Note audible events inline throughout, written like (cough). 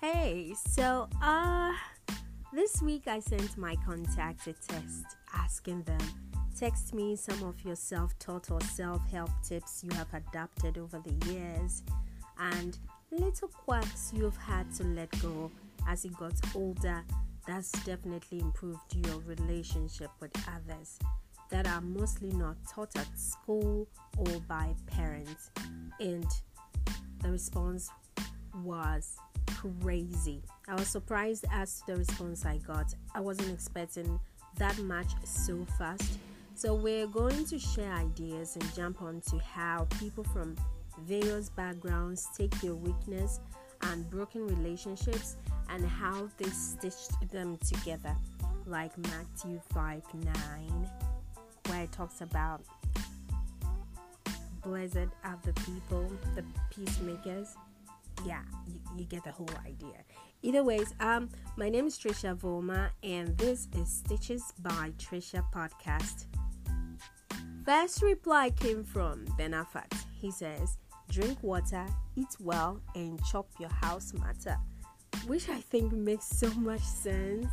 Hey, so uh this week I sent my contact a text asking them text me some of your self-taught or self-help tips you have adapted over the years and little quirks you've had to let go as you got older. That's definitely improved your relationship with others that are mostly not taught at school or by parents. And the response was crazy. I was surprised as to the response I got. I wasn't expecting that much so fast. So, we're going to share ideas and jump on to how people from various backgrounds take their weakness and broken relationships and how they stitched them together, like Matthew 5 9, where it talks about blessed are the people, the peacemakers yeah, you, you, get the whole idea. Either ways, um, my name is Trisha Voma, and this is Stitches by Trisha podcast. First reply came from Benafat. He says, "Drink water, eat well, and chop your house matter," which I think makes so much sense.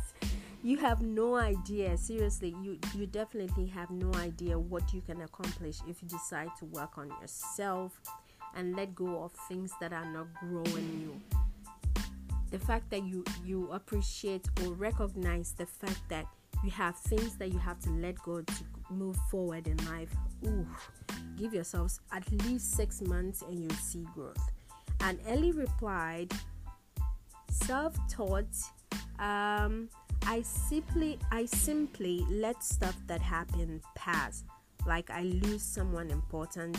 You have no idea, seriously, you you definitely have no idea what you can accomplish if you decide to work on yourself and let go of things that are not growing you. The fact that you you appreciate or recognize the fact that you have things that you have to let go to move forward in life ooh give yourselves at least six months and you'll see growth. And ellie replied self-taught um, i simply i simply let stuff that happened pass. Like i lose someone important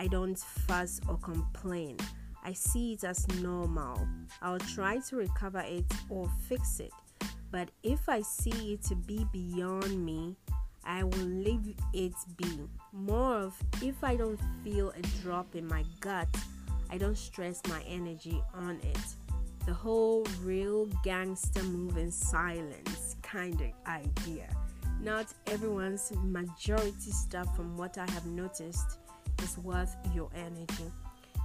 I don't fuss or complain. I see it as normal. I'll try to recover it or fix it. But if I see it to be beyond me, I will leave it be. More of if I don't feel a drop in my gut, I don't stress my energy on it. The whole real gangster move in silence kind of idea. Not everyone's majority stuff, from what I have noticed, is worth your energy.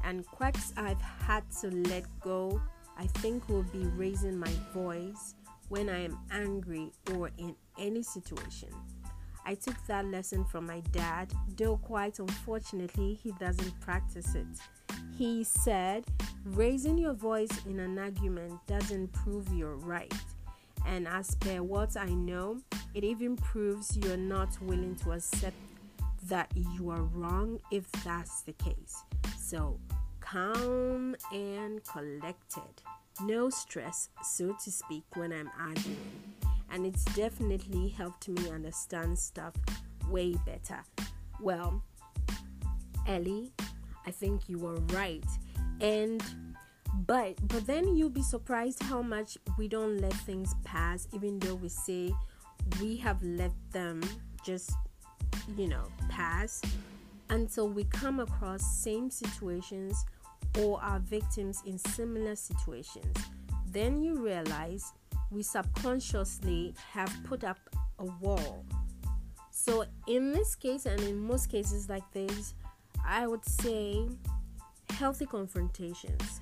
And quirks I've had to let go, I think will be raising my voice when I am angry or in any situation. I took that lesson from my dad, though quite unfortunately, he doesn't practice it. He said, Raising your voice in an argument doesn't prove you're right. And as per what I know, it even proves you're not willing to accept that you are wrong if that's the case. So, calm and collected. No stress, so to speak, when I'm arguing. And it's definitely helped me understand stuff way better. Well, Ellie, I think you were right. And but but then you'll be surprised how much we don't let things pass even though we say we have let them just you know, pass until we come across same situations or are victims in similar situations. Then you realize we subconsciously have put up a wall. So, in this case, and in most cases like this, I would say healthy confrontations.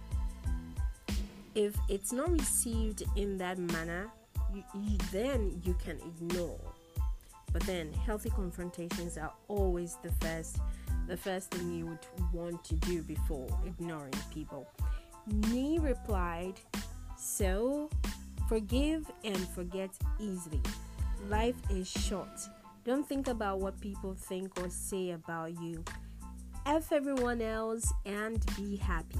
If it's not received in that manner, you, you, then you can ignore but then healthy confrontations are always the first the first thing you would want to do before ignoring people. Nee replied, So forgive and forget easily. Life is short. Don't think about what people think or say about you. F everyone else and be happy.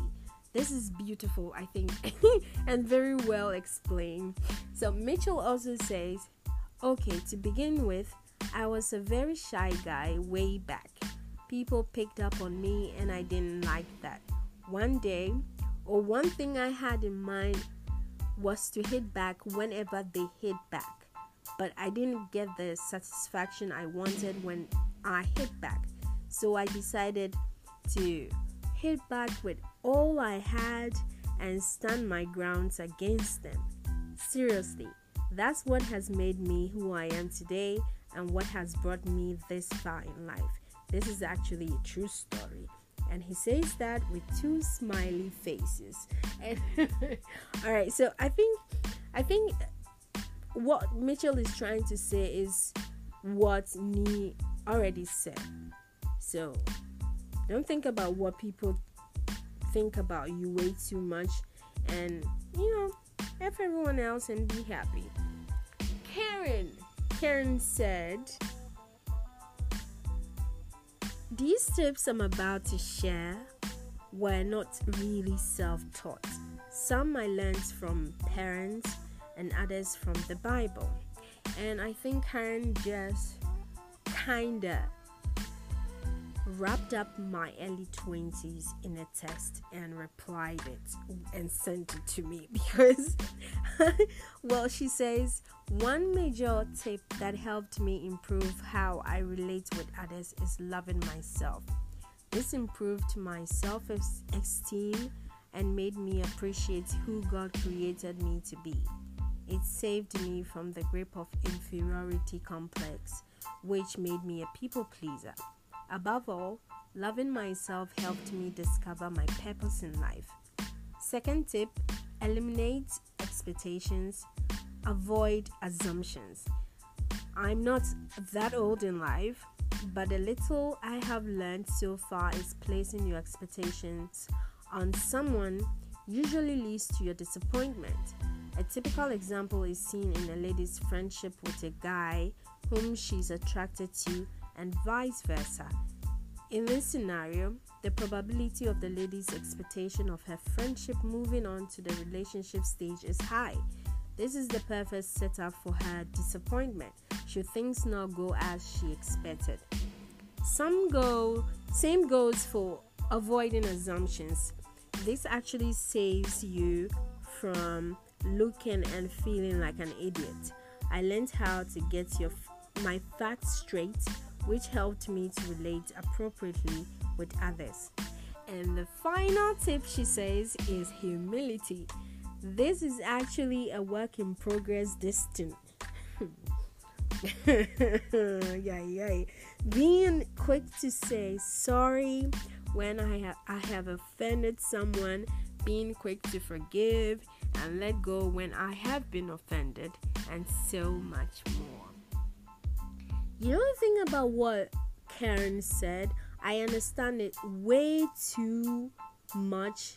This is beautiful, I think, (laughs) and very well explained. So, Mitchell also says, Okay, to begin with, I was a very shy guy way back. People picked up on me, and I didn't like that. One day, or one thing I had in mind was to hit back whenever they hit back, but I didn't get the satisfaction I wanted when I hit back. So I decided to hit back with all I had and stand my grounds against them. Seriously, that's what has made me who I am today and what has brought me this far in life. This is actually a true story. And he says that with two smiley faces. (laughs) All right, so I think I think what Mitchell is trying to say is what Nee already said. So don't think about what people think about you way too much and you know help everyone else and be happy. Karen Karen said these tips I'm about to share were not really self taught. Some I learned from parents and others from the Bible. And I think Karen just kinda wrapped up my early 20s in a text and replied it and sent it to me (laughs) because well she says one major tip that helped me improve how i relate with others is loving myself. This improved my self-esteem and made me appreciate who god created me to be. It saved me from the grip of inferiority complex which made me a people pleaser Above all, loving myself helped me discover my purpose in life. Second tip eliminate expectations, avoid assumptions. I'm not that old in life, but the little I have learned so far is placing your expectations on someone usually leads to your disappointment. A typical example is seen in a lady's friendship with a guy whom she's attracted to and vice versa. In this scenario, the probability of the lady's expectation of her friendship moving on to the relationship stage is high. This is the perfect setup for her disappointment should things not go as she expected. Some go same goes for avoiding assumptions. This actually saves you from looking and feeling like an idiot. I learned how to get your my facts straight which helped me to relate appropriately with others. And the final tip she says is humility. This is actually a work in progress distant. (laughs) yeah, yeah. Being quick to say sorry when I have I have offended someone, being quick to forgive and let go when I have been offended, and so much more. You know the thing about what Karen said? I understand it way too much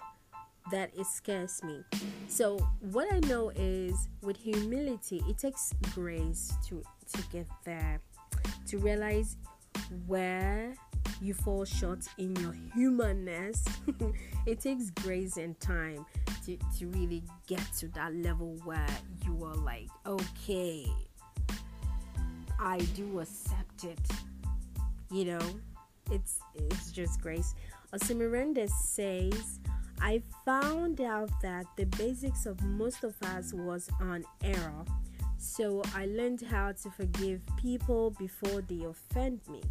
that it scares me. So what I know is with humility, it takes grace to to get there, to realize where you fall short in your humanness. (laughs) it takes grace and time to, to really get to that level where you are like, okay, I do accept it. You know, it's it's just grace. Osimirende says, I found out that the basics of most of us was on error. So I learned how to forgive people before they offend me.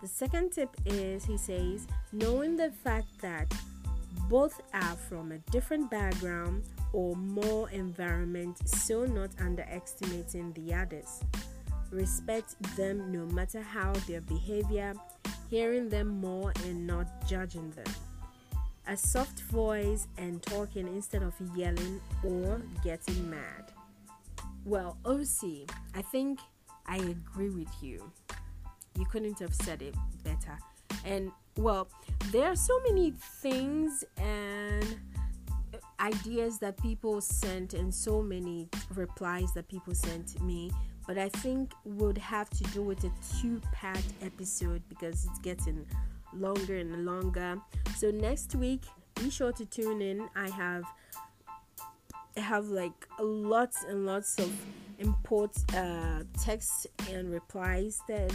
The second tip is, he says, knowing the fact that both are from a different background or more environment, so not underestimating the others. Respect them no matter how their behavior, hearing them more and not judging them. A soft voice and talking instead of yelling or getting mad. Well, OC, I think I agree with you. You couldn't have said it better. And well, there are so many things and ideas that people sent and so many replies that people sent me but i think would have to do with a two part episode because it's getting longer and longer. So next week be sure to tune in. I have I have like lots and lots of import uh, texts and replies that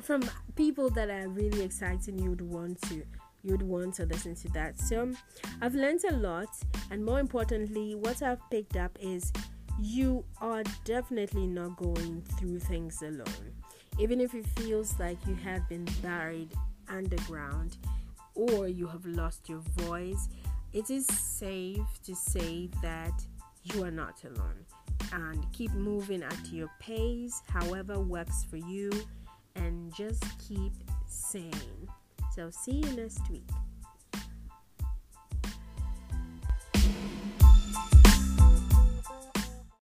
from people that are really exciting you'd want to you'd want to listen to that. So I've learned a lot, and more importantly, what I've picked up is you are definitely not going through things alone. Even if it feels like you have been buried underground or you have lost your voice, it is safe to say that you are not alone. And keep moving at your pace, however works for you, and just keep saying. So, see you next week.